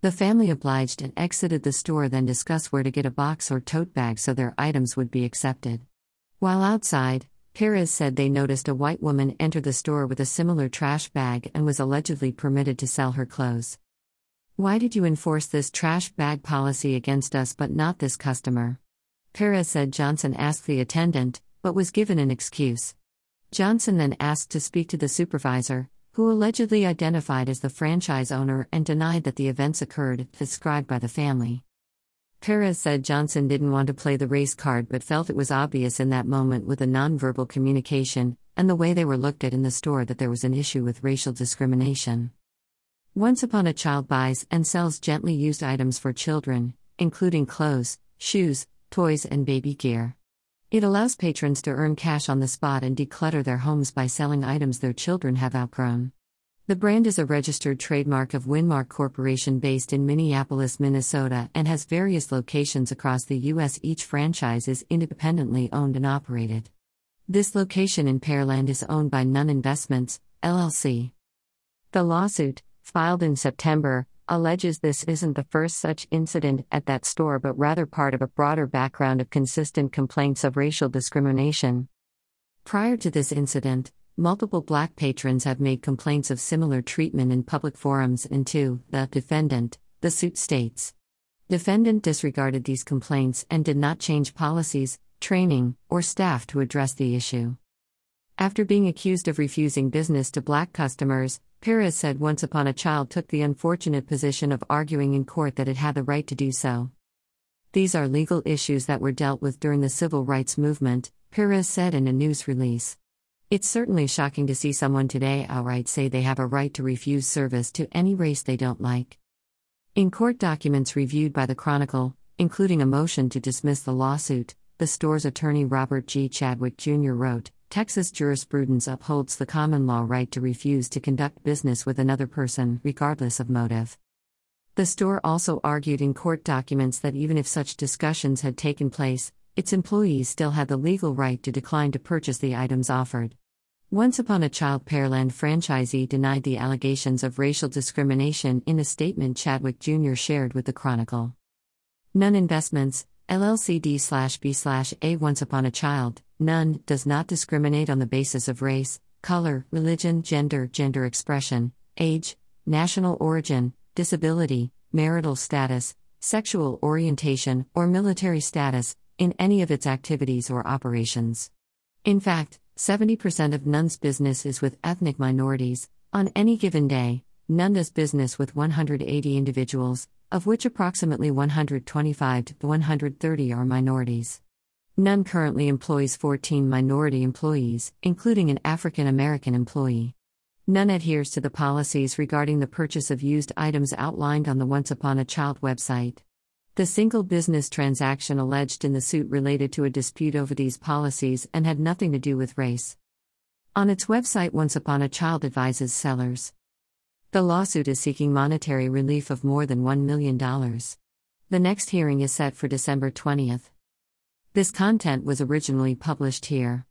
The family obliged and exited the store, then discussed where to get a box or tote bag so their items would be accepted. While outside, Perez said they noticed a white woman enter the store with a similar trash bag and was allegedly permitted to sell her clothes. Why did you enforce this trash bag policy against us but not this customer? Perez said Johnson asked the attendant, but was given an excuse. Johnson then asked to speak to the supervisor, who allegedly identified as the franchise owner and denied that the events occurred, described by the family. Perez said Johnson didn't want to play the race card but felt it was obvious in that moment with the nonverbal communication and the way they were looked at in the store that there was an issue with racial discrimination. Once Upon a Child buys and sells gently used items for children, including clothes, shoes, toys, and baby gear. It allows patrons to earn cash on the spot and declutter their homes by selling items their children have outgrown. The brand is a registered trademark of Winmark Corporation based in Minneapolis, Minnesota, and has various locations across the U.S. Each franchise is independently owned and operated. This location in Pearland is owned by Nunn Investments, LLC. The lawsuit, filed in September, alleges this isn't the first such incident at that store but rather part of a broader background of consistent complaints of racial discrimination. Prior to this incident, multiple black patrons have made complaints of similar treatment in public forums and to the defendant, the suit states. Defendant disregarded these complaints and did not change policies, training, or staff to address the issue. After being accused of refusing business to black customers, Perez said Once Upon a Child took the unfortunate position of arguing in court that it had the right to do so. These are legal issues that were dealt with during the civil rights movement, Perez said in a news release. It's certainly shocking to see someone today outright say they have a right to refuse service to any race they don't like. In court documents reviewed by the Chronicle, including a motion to dismiss the lawsuit, the store's attorney Robert G. Chadwick Jr. wrote Texas jurisprudence upholds the common law right to refuse to conduct business with another person, regardless of motive. The store also argued in court documents that even if such discussions had taken place, its employees still had the legal right to decline to purchase the items offered. Once Upon a Child Pearland franchisee denied the allegations of racial discrimination in a statement Chadwick Jr. shared with the Chronicle. Nunn Investments, LLCD slash B slash A Once Upon a Child, Nunn does not discriminate on the basis of race, color, religion, gender, gender expression, age, national origin, disability, marital status, sexual orientation, or military status, in any of its activities or operations. In fact, 70% of Nunn's business is with ethnic minorities. On any given day, Nunn does business with 180 individuals, of which approximately 125 to 130 are minorities. Nunn currently employs 14 minority employees, including an African American employee. Nunn adheres to the policies regarding the purchase of used items outlined on the Once Upon a Child website. The single business transaction alleged in the suit related to a dispute over these policies and had nothing to do with race. On its website, Once Upon a Child advises sellers. The lawsuit is seeking monetary relief of more than $1 million. The next hearing is set for December 20th. This content was originally published here.